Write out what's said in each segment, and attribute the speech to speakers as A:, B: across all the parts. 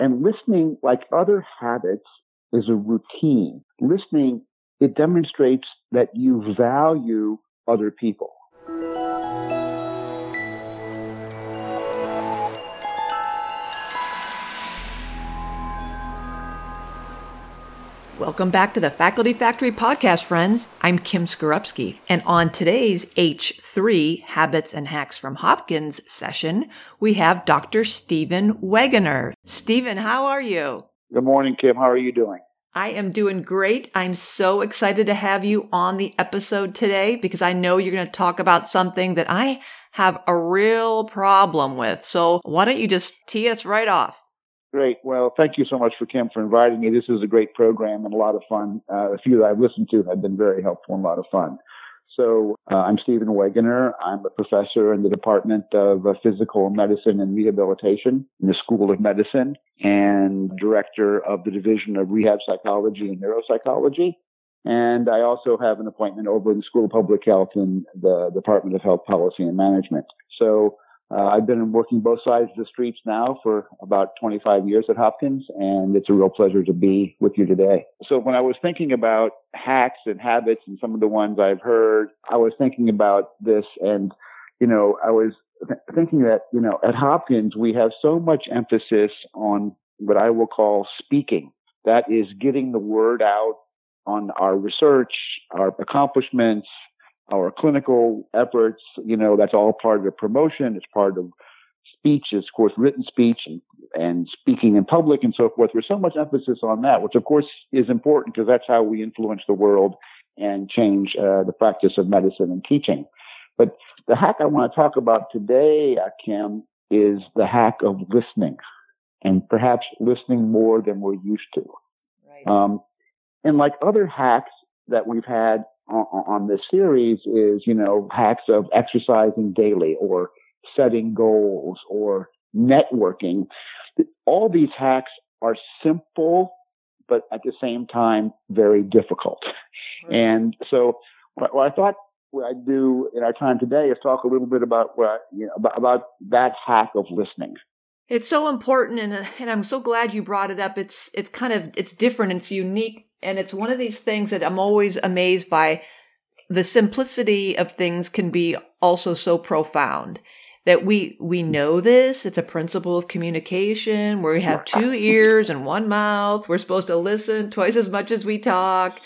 A: And listening, like other habits, is a routine. Listening, it demonstrates that you value other people.
B: Welcome back to the Faculty Factory podcast, friends. I'm Kim Skarupski, and on today's H3 Habits and Hacks from Hopkins session, we have Dr. Stephen Wegener. Stephen, how are you?
A: Good morning, Kim. How are you doing?
B: I am doing great. I'm so excited to have you on the episode today because I know you're going to talk about something that I have a real problem with. So why don't you just tee us right off?
A: Great. Well, thank you so much for Kim for inviting me. This is a great program and a lot of fun. Uh, a few that I've listened to have been very helpful and a lot of fun. So uh, I'm Stephen Wegener. I'm a professor in the Department of uh, Physical Medicine and Rehabilitation in the School of Medicine and director of the Division of Rehab Psychology and Neuropsychology. And I also have an appointment over in the School of Public Health in the Department of Health Policy and Management. So uh, I've been working both sides of the streets now for about 25 years at Hopkins, and it's a real pleasure to be with you today. So when I was thinking about hacks and habits and some of the ones I've heard, I was thinking about this and, you know, I was th- thinking that, you know, at Hopkins, we have so much emphasis on what I will call speaking. That is getting the word out on our research, our accomplishments, our clinical efforts, you know, that's all part of the promotion. It's part of speech, is of course written speech and, and speaking in public and so forth. There's so much emphasis on that, which of course is important because that's how we influence the world and change uh, the practice of medicine and teaching. But the hack I want to talk about today, uh, Kim, is the hack of listening and perhaps listening more than we're used to. Right. Um, and like other hacks that we've had on, on this series is, you know, hacks of exercising daily or setting goals or networking. All these hacks are simple, but at the same time, very difficult. Right. And so what, what I thought what I'd do in our time today is talk a little bit about what, you know, about, about that hack of listening.
B: It's so important, and and I'm so glad you brought it up. It's it's kind of it's different. It's unique and it's one of these things that I'm always amazed by. The simplicity of things can be also so profound that we, we know this. It's a principle of communication where we have two ears and one mouth. We're supposed to listen twice as much as we talk.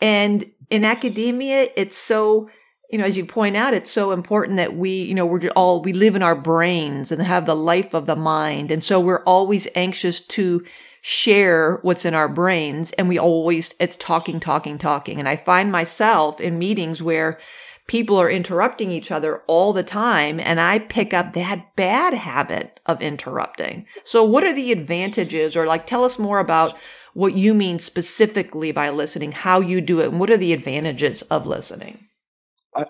B: And in academia, it's so, you know, as you point out, it's so important that we, you know, we're all, we live in our brains and have the life of the mind. And so we're always anxious to share what's in our brains and we always, it's talking, talking, talking. And I find myself in meetings where people are interrupting each other all the time and I pick up that bad habit of interrupting. So what are the advantages or like tell us more about what you mean specifically by listening, how you do it, and what are the advantages of listening?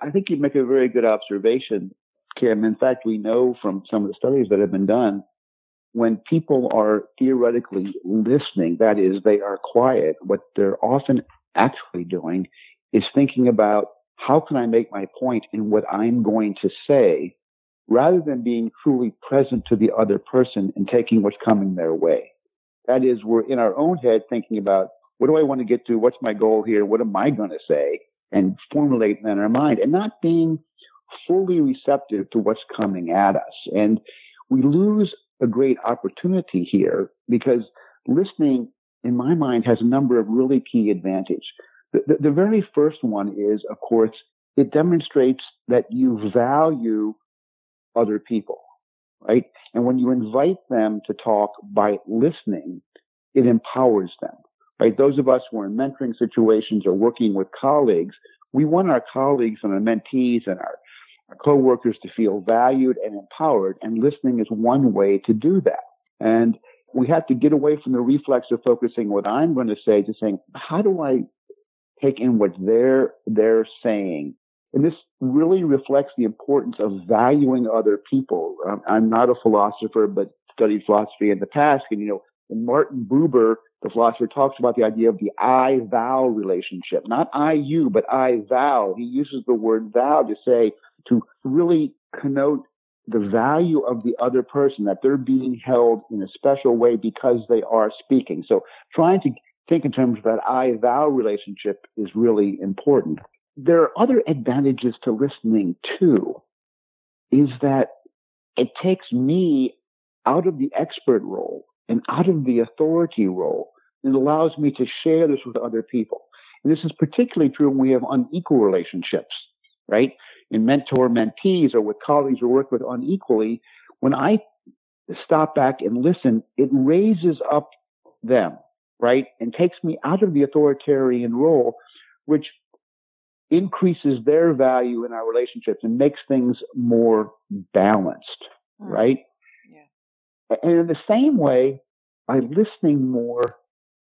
A: I think you make a very good observation, Kim. In fact, we know from some of the studies that have been done when people are theoretically listening, that is, they are quiet, what they're often actually doing is thinking about how can I make my point in what I'm going to say rather than being truly present to the other person and taking what's coming their way. That is, we're in our own head thinking about what do I want to get to? What's my goal here? What am I going to say? And formulate that in our mind and not being fully receptive to what's coming at us. And we lose a great opportunity here because listening, in my mind, has a number of really key advantages. The, the, the very first one is, of course, it demonstrates that you value other people, right? And when you invite them to talk by listening, it empowers them, right? Those of us who are in mentoring situations or working with colleagues, we want our colleagues and our mentees and our our coworkers to feel valued and empowered. And listening is one way to do that. And we have to get away from the reflex of focusing what I'm going to say to saying, how do I take in what they're, they're saying? And this really reflects the importance of valuing other people. Um, I'm not a philosopher, but studied philosophy in the past. And, you know, and Martin Buber, the philosopher, talks about the idea of the I thou relationship, not I you, but I thou. He uses the word thou to say, to really connote the value of the other person, that they're being held in a special way because they are speaking. So trying to think in terms of that I thou relationship is really important. There are other advantages to listening too, is that it takes me out of the expert role and out of the authority role and allows me to share this with other people. And this is particularly true when we have unequal relationships, right? In mentor mentees or with colleagues we work with unequally, when I stop back and listen, it raises up them, right? And takes me out of the authoritarian role, which increases their value in our relationships and makes things more balanced, mm. right? And in the same way, by listening more,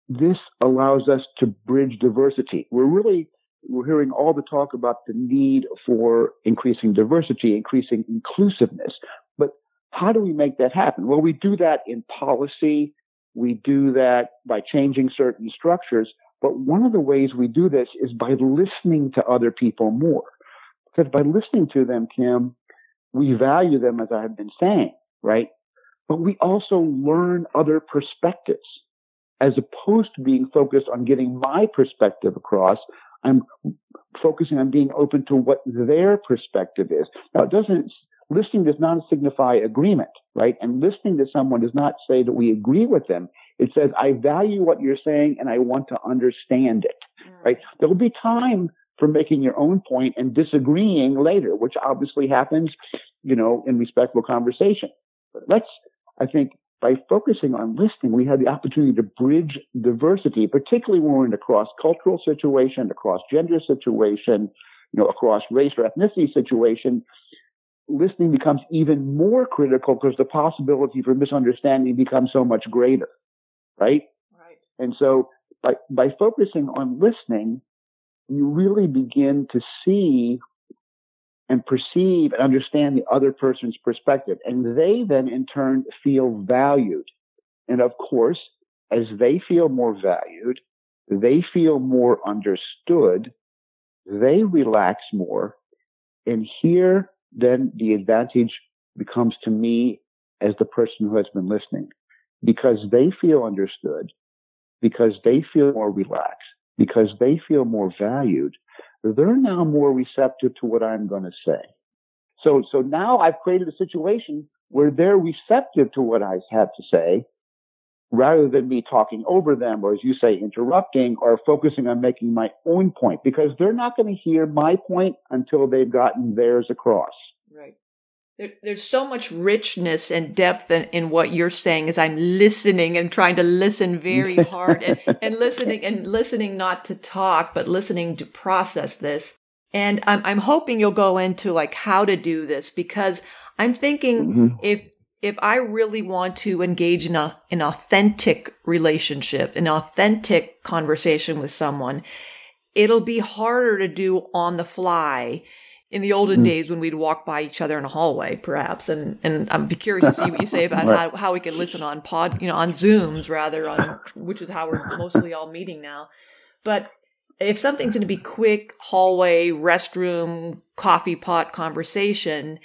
A: this allows us to bridge diversity. We're really we're hearing all the talk about the need for increasing diversity, increasing inclusiveness. But how do we make that happen? Well, we do that in policy. We do that by changing certain structures. But one of the ways we do this is by listening to other people more. Because by listening to them, Kim, we value them, as I have been saying, right? But we also learn other perspectives. As opposed to being focused on getting my perspective across, I'm focusing on being open to what their perspective is. Now, it doesn't, listening does not signify agreement, right? And listening to someone does not say that we agree with them. It says, I value what you're saying and I want to understand it, mm. right? There'll be time for making your own point and disagreeing later, which obviously happens, you know, in respectful conversation. But let's, I think, by focusing on listening, we have the opportunity to bridge diversity, particularly when we're in a cross-cultural situation, a cross-gender situation, you know, across race or ethnicity situation. Listening becomes even more critical because the possibility for misunderstanding becomes so much greater, right? Right. And so by, by focusing on listening, you really begin to see and perceive and understand the other person's perspective. And they then in turn feel valued. And of course, as they feel more valued, they feel more understood, they relax more. And here then the advantage becomes to me as the person who has been listening because they feel understood, because they feel more relaxed, because they feel more valued they're now more receptive to what I'm going to say. So, so now I've created a situation where they're receptive to what I have to say rather than me talking over them or as you say, interrupting or focusing on making my own point because they're not going to hear my point until they've gotten theirs across.
B: There, there's so much richness and depth in, in what you're saying as I'm listening and trying to listen very hard and, and listening and listening not to talk, but listening to process this. And I'm, I'm hoping you'll go into like how to do this because I'm thinking mm-hmm. if, if I really want to engage in a, an authentic relationship, an authentic conversation with someone, it'll be harder to do on the fly in the olden mm. days when we'd walk by each other in a hallway, perhaps. And, and I'm curious to see what you say about right. how, how we can listen on pod, you know, on Zooms rather on, which is how we're mostly all meeting now. But if something's going to be quick hallway, restroom, coffee pot conversation,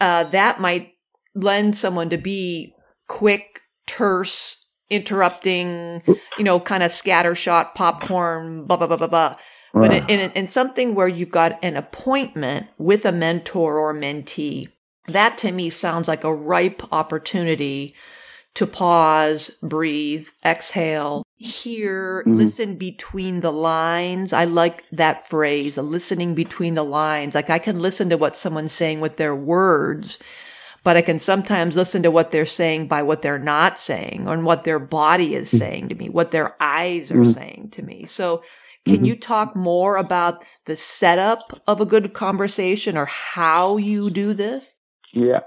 B: uh, that might lend someone to be quick, terse, interrupting, you know, kind of scattershot popcorn, blah, blah, blah, blah, blah. But in, in something where you've got an appointment with a mentor or mentee, that to me sounds like a ripe opportunity to pause, breathe, exhale, hear, mm-hmm. listen between the lines. I like that phrase, listening between the lines. Like I can listen to what someone's saying with their words, but I can sometimes listen to what they're saying by what they're not saying or what their body is mm-hmm. saying to me, what their eyes are mm-hmm. saying to me. So can mm-hmm. you talk more about the setup of a good conversation or how you do this?
A: Yeah.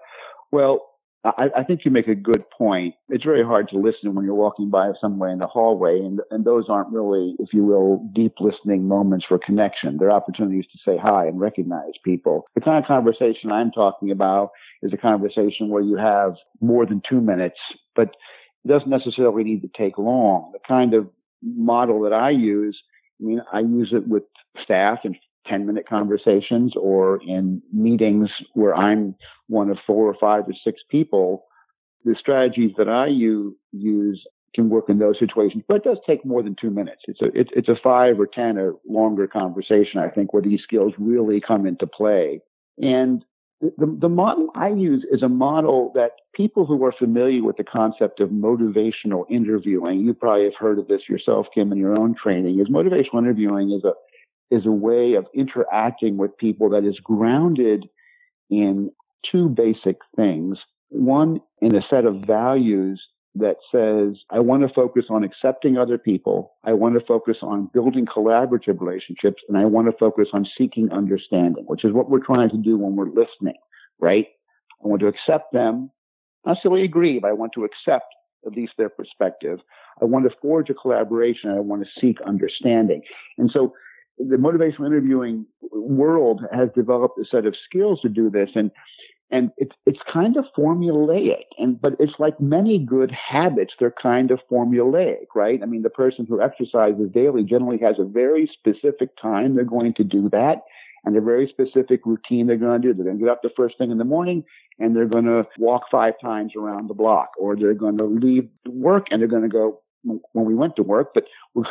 A: Well, I, I, think you make a good point. It's very hard to listen when you're walking by somewhere in the hallway, and, and those aren't really, if you will, deep listening moments for connection. They're opportunities to say hi and recognize people. The kind of conversation I'm talking about is a conversation where you have more than two minutes, but it doesn't necessarily need to take long. The kind of model that I use I mean, I use it with staff in 10 minute conversations or in meetings where I'm one of four or five or six people, the strategies that I use can work in those situations, but it does take more than two minutes. It's a, it's, it's a five or 10 or longer conversation, I think, where these skills really come into play. And the, the model I use is a model that people who are familiar with the concept of motivational interviewing, you probably have heard of this yourself, Kim, in your own training, is motivational interviewing is a, is a way of interacting with people that is grounded in two basic things. One, in a set of values that says, I want to focus on accepting other people. I want to focus on building collaborative relationships and I want to focus on seeking understanding, which is what we're trying to do when we're listening, right? I want to accept them, not necessarily agree, but I want to accept at least their perspective. I want to forge a collaboration. I want to seek understanding. And so the motivational interviewing world has developed a set of skills to do this. And and it's it's kind of formulaic. And but it's like many good habits they're kind of formulaic right? I mean the person who exercises daily generally has a very specific time they're going to do that and a very specific routine they're going to do. They're going to get up the first thing in the morning and they're going to walk five times around the block or they're going to leave work and they're going to go when we went to work, but we're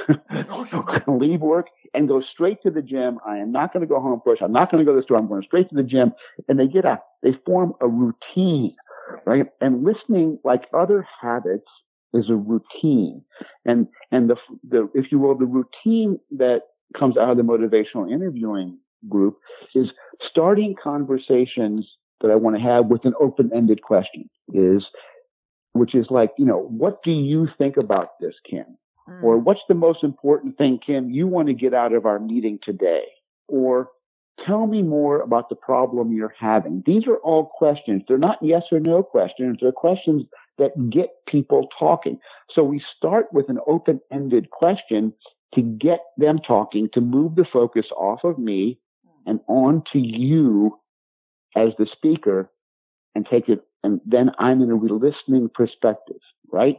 A: going to leave work and go straight to the gym. I am not going to go home first. I'm not going to go to the store. I'm going straight to the gym. And they get a, they form a routine, right? And listening, like other habits, is a routine. And, and the, the, if you will, the routine that comes out of the motivational interviewing group is starting conversations that I want to have with an open-ended question is, which is like, you know, what do you think about this, Kim? Mm. Or what's the most important thing, Kim, you want to get out of our meeting today? Or tell me more about the problem you're having. These are all questions. They're not yes or no questions. They're questions that get people talking. So we start with an open-ended question to get them talking, to move the focus off of me and on to you as the speaker and take it and then I'm in a listening perspective, right?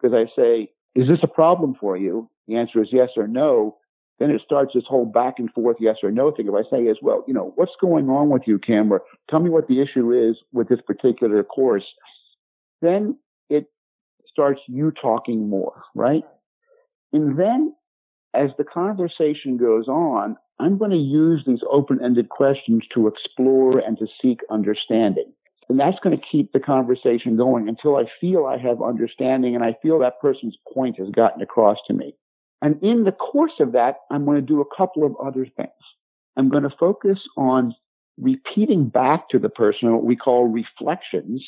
A: Because mm-hmm. I say, is this a problem for you? The answer is yes or no. Then it starts this whole back and forth yes or no thing. If I say is, well, you know, what's going on with you, Cameron? Tell me what the issue is with this particular course. Then it starts you talking more, right? And then as the conversation goes on, I'm going to use these open-ended questions to explore and to seek understanding. And that's going to keep the conversation going until I feel I have understanding and I feel that person's point has gotten across to me. And in the course of that, I'm going to do a couple of other things. I'm going to focus on repeating back to the person what we call reflections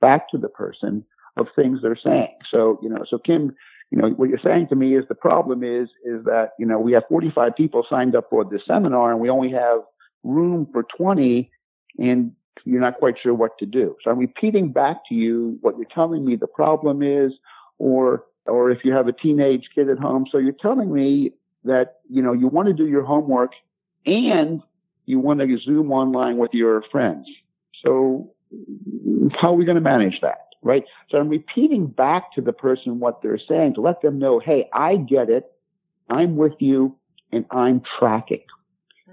A: back to the person of things they're saying. So, you know, so Kim, you know, what you're saying to me is the problem is, is that, you know, we have 45 people signed up for this seminar and we only have room for 20 and you're not quite sure what to do. So I'm repeating back to you what you're telling me the problem is, or, or if you have a teenage kid at home. So you're telling me that, you know, you want to do your homework and you want to Zoom online with your friends. So how are we going to manage that? Right. So I'm repeating back to the person what they're saying to let them know, Hey, I get it. I'm with you and I'm tracking.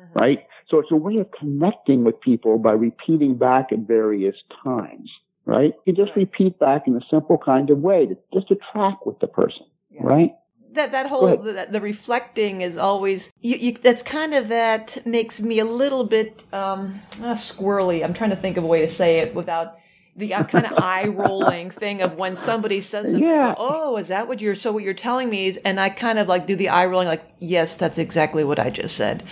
A: Mm-hmm. Right. So it's a way of connecting with people by repeating back at various times, right? You just repeat back in a simple kind of way to, just to track with the person, yeah. right?
B: That that whole the, the, reflecting is always you, you, that's kind of that makes me a little bit um uh, squirrely. I'm trying to think of a way to say it without the uh, kind of eye rolling thing of when somebody says something, yeah. go, oh, is that what you're, so what you're telling me is, and I kind of like do the eye rolling, like, yes, that's exactly what I just said.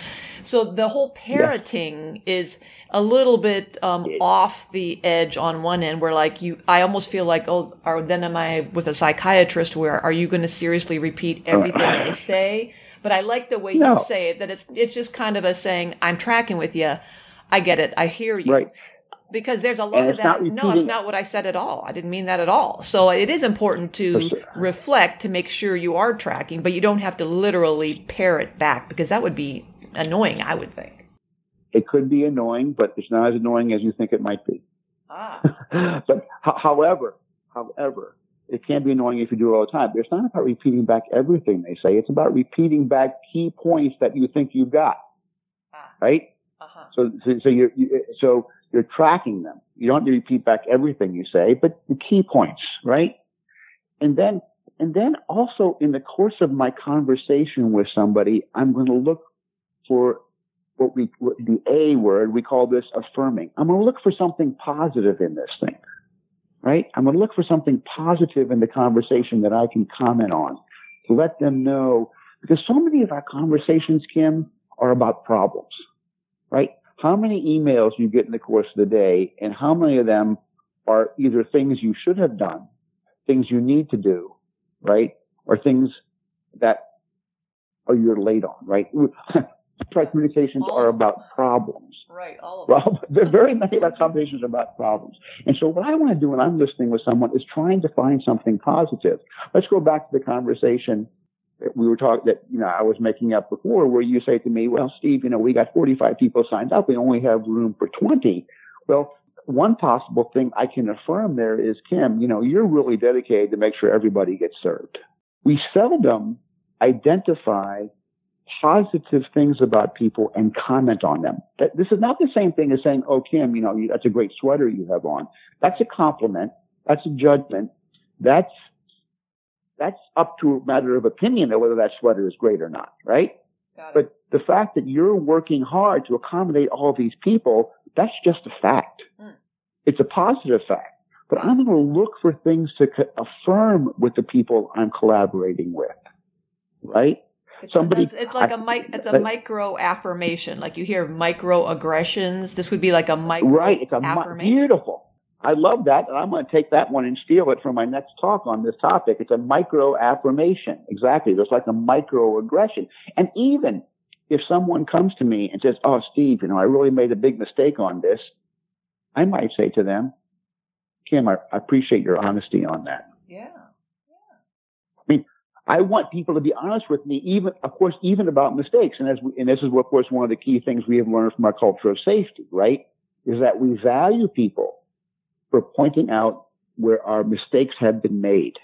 B: So the whole parroting yeah. is a little bit um, off the edge on one end where like you, I almost feel like, oh, or then am I with a psychiatrist where are you going to seriously repeat everything I say? But I like the way no. you say it, that it's, it's just kind of a saying, I'm tracking with you. I get it. I hear you.
A: Right
B: because there's a lot of that. No, it's not what I said at all. I didn't mean that at all. So it is important to sure. reflect to make sure you are tracking, but you don't have to literally parrot back because that would be annoying, I would think.
A: It could be annoying, but it's not as annoying as you think it might be. Ah. but however, however, it can be annoying if you do it all the time. But it's not about repeating back everything they say. It's about repeating back key points that you think you've got. right? Uh-huh. So, so, so you're, you, so you're tracking them. You don't have to repeat back everything you say, but the key points, right? And then, and then also in the course of my conversation with somebody, I'm going to look for what we, the A word, we call this affirming. I'm going to look for something positive in this thing, right? I'm going to look for something positive in the conversation that I can comment on to let them know because so many of our conversations, Kim, are about problems, right? How many emails you get in the course of the day and how many of them are either things you should have done, things you need to do, right? Or things that are you're late on, right? communications all are about problems.
B: Right, all of
A: well, them. very many of our conversations are about problems. And so what I want to do when I'm listening with someone is trying to find something positive. Let's go back to the conversation that we were talking that, you know, I was making up before where you say to me, well, Steve, you know, we got 45 people signed up. We only have room for 20. Well, one possible thing I can affirm there is, Kim, you know, you're really dedicated to make sure everybody gets served. We seldom identify positive things about people and comment on them. This is not the same thing as saying, oh, Kim, you know, that's a great sweater you have on. That's a compliment. That's a judgment. That's, that's up to a matter of opinion of whether that sweater is great or not, right? But the fact that you're working hard to accommodate all these people, that's just a fact. Mm. It's a positive fact. But I'm going to look for things to affirm with the people I'm collaborating with, right?
B: It's, somebody it's like I, a mic it's a micro affirmation like you hear micro aggressions this would be like a micro
A: right it's a affirmation. beautiful i love that and i'm going to take that one and steal it for my next talk on this topic it's a micro affirmation exactly there's like a micro aggression and even if someone comes to me and says oh steve you know i really made a big mistake on this i might say to them kim i, appreciate your honesty on that
B: yeah yeah.
A: I mean, I want people to be honest with me, even, of course, even about mistakes. And as we, and this is, of course, one of the key things we have learned from our culture of safety, right? Is that we value people for pointing out where our mistakes have been made,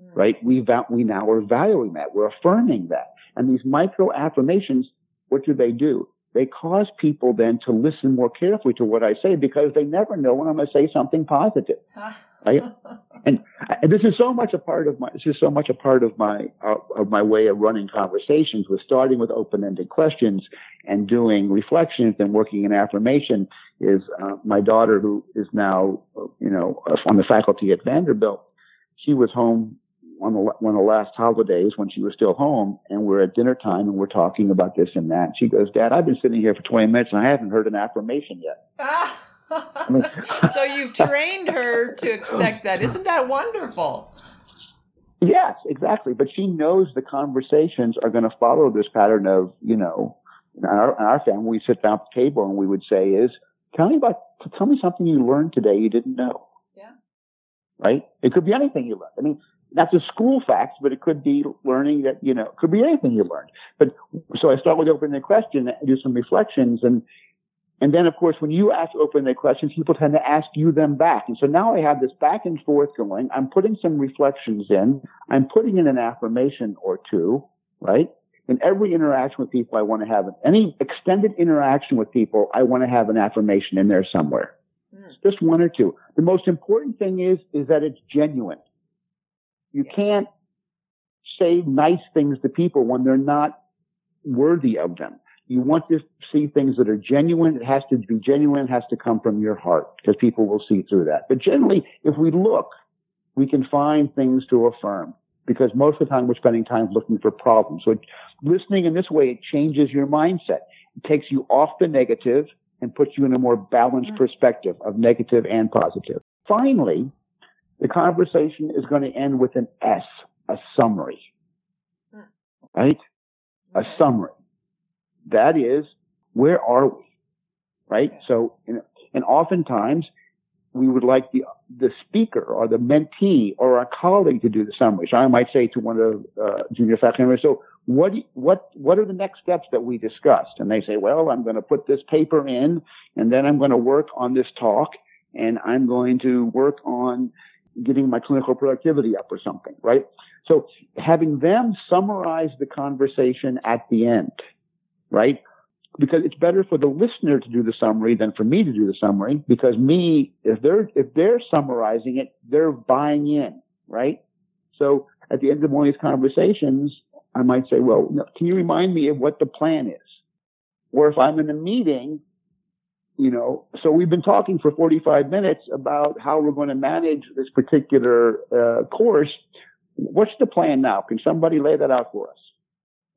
A: mm. right? We, va- we now are valuing that. We're affirming that. And these micro affirmations, what do they do? They cause people then to listen more carefully to what I say because they never know when I'm going to say something positive. And, this is so much a part of my, this is so much a part of my, uh, of my way of running conversations with starting with open-ended questions and doing reflections and working in affirmation is, uh, my daughter who is now, you know, on the faculty at Vanderbilt. She was home on the, one of the last holidays when she was still home and we're at dinner time and we're talking about this and that. She goes, Dad, I've been sitting here for 20 minutes and I haven't heard an affirmation yet.
B: so you've trained her to expect that. Isn't that wonderful?
A: Yes, exactly. But she knows the conversations are going to follow this pattern of, you know, in our, in our family, we sit down at the table and we would say is, tell me about, tell me something you learned today you didn't know.
B: Yeah.
A: Right? It could be anything you learned. I mean, not just school facts, but it could be learning that, you know, it could be anything you learned. But so I start with opening the question, and do some reflections and, and then, of course, when you ask open-ended questions, people tend to ask you them back. And so now I have this back and forth going. I'm putting some reflections in. I'm putting in an affirmation or two, right? In every interaction with people, I want to have any extended interaction with people. I want to have an affirmation in there somewhere. Mm. Just one or two. The most important thing is, is that it's genuine. You can't say nice things to people when they're not worthy of them you want to see things that are genuine. It has to be genuine. It has to come from your heart because people will see through that. But generally, if we look, we can find things to affirm because most of the time we're spending time looking for problems. So listening in this way, it changes your mindset. It takes you off the negative and puts you in a more balanced mm-hmm. perspective of negative and positive. Finally, the conversation is going to end with an S, a summary. Mm. Right? A summary. That is, where are we? Right? So, and oftentimes we would like the, the speaker or the mentee or our colleague to do the summary. So I might say to one of the uh, junior faculty members, so what, what, what are the next steps that we discussed? And they say, well, I'm going to put this paper in and then I'm going to work on this talk and I'm going to work on getting my clinical productivity up or something, right? So having them summarize the conversation at the end right? because it's better for the listener to do the summary than for me to do the summary because me, if they're, if they're summarizing it, they're buying in, right? So at the end of one of these conversations, I might say, well, can you remind me of what the plan is? Or if I'm in a meeting, you know, so we've been talking for 45 minutes about how we're going to manage this particular uh, course. What's the plan now? Can somebody lay that out for us?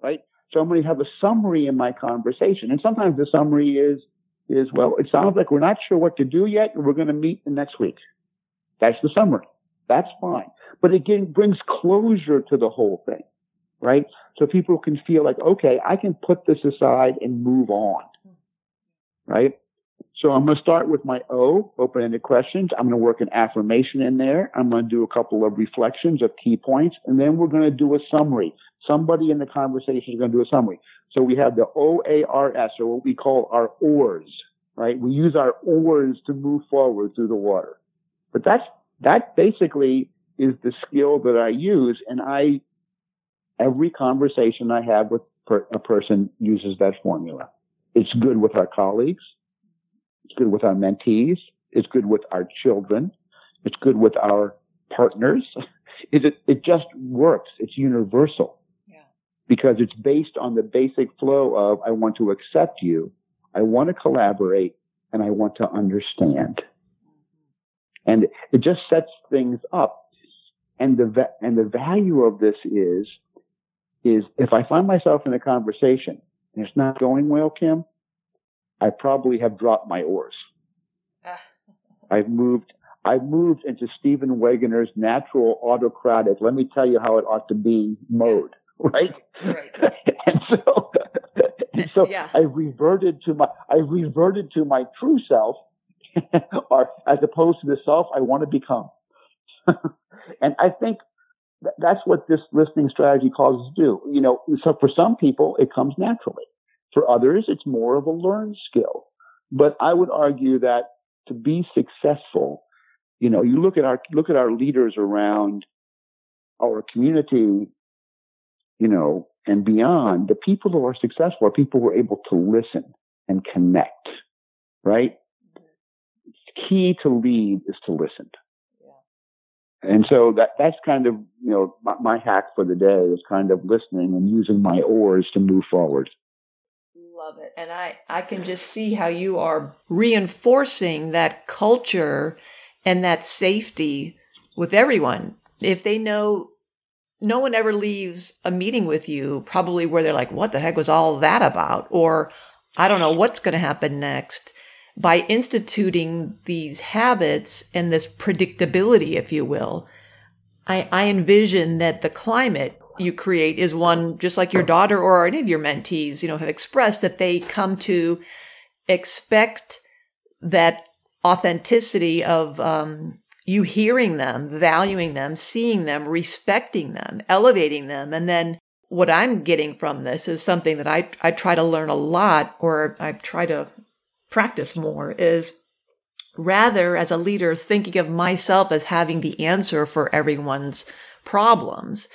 A: Right? So I'm going to have a summary in my conversation. And sometimes the summary is, is, well, it sounds like we're not sure what to do yet and we're going to meet the next week. That's the summary. That's fine. But again, brings closure to the whole thing, right? So people can feel like, okay, I can put this aside and move on, right? So I'm going to start with my O, open-ended questions. I'm going to work an affirmation in there. I'm going to do a couple of reflections of key points, and then we're going to do a summary. Somebody in the conversation is going to do a summary. So we have the OARS, or what we call our oars, right? We use our oars to move forward through the water. But that's, that basically is the skill that I use, and I, every conversation I have with per, a person uses that formula. It's good with our colleagues. It's good with our mentees. It's good with our children. It's good with our partners. It, it just works. It's universal because it's based on the basic flow of I want to accept you, I want to collaborate, and I want to understand. Mm-hmm. And it just sets things up. And the and the value of this is is if I find myself in a conversation and it's not going well, Kim, I probably have dropped my oars. Ah. I've moved I've moved into Stephen Wegener's natural autocratic, let me tell you how it ought to be mode. right? Right. and so, and so yeah. I reverted to my, I reverted to my true self, or as opposed to the self I want to become. and I think that's what this listening strategy causes us to do. You know, so for some people it comes naturally. For others, it's more of a learned skill. But I would argue that to be successful, you know, you look at our look at our leaders around our community you know, and beyond, the people who are successful are people who are able to listen and connect, right? It's key to lead is to listen. Yeah. And so that, that's kind of, you know, my, my hack for the day is kind of listening and using my oars to move forward.
B: Love it. And I, I can just see how you are reinforcing that culture and that safety with everyone. If they know no one ever leaves a meeting with you probably where they're like, what the heck was all that about? Or I don't know what's going to happen next. By instituting these habits and this predictability, if you will, I, I envision that the climate you create is one just like your daughter or any of your mentees, you know, have expressed that they come to expect that authenticity of um, you hearing them, valuing them, seeing them, respecting them, elevating them. And then what I'm getting from this is something that I, I try to learn a lot or I try to practice more is rather as a leader thinking of myself as having the answer for everyone's problems,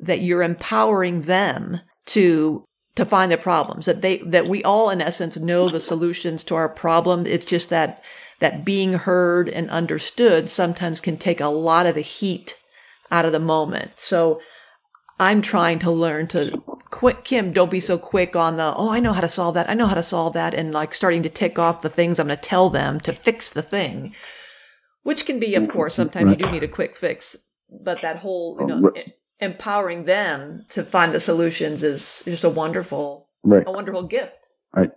B: that you're empowering them to to find their problems that they that we all in essence know the solutions to our problem it's just that that being heard and understood sometimes can take a lot of the heat out of the moment. So I'm trying to learn to quick Kim, don't be so quick on the, oh, I know how to solve that. I know how to solve that. And like starting to tick off the things I'm going to tell them to fix the thing, which can be, of mm-hmm. course, sometimes right. you do need a quick fix, but that whole, you know, right. Empowering them to find the solutions is just a wonderful, right. a wonderful gift.
A: Right.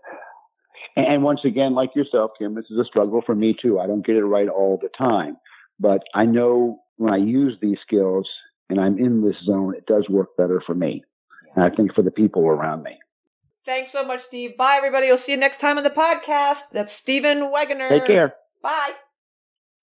A: And once again, like yourself, Kim, this is a struggle for me too. I don't get it right all the time, but I know when I use these skills and I'm in this zone, it does work better for me. And I think for the people around me.
B: Thanks so much, Steve. Bye, everybody. We'll see you next time on the podcast. That's Stephen Wegener.
A: Take care.
B: Bye.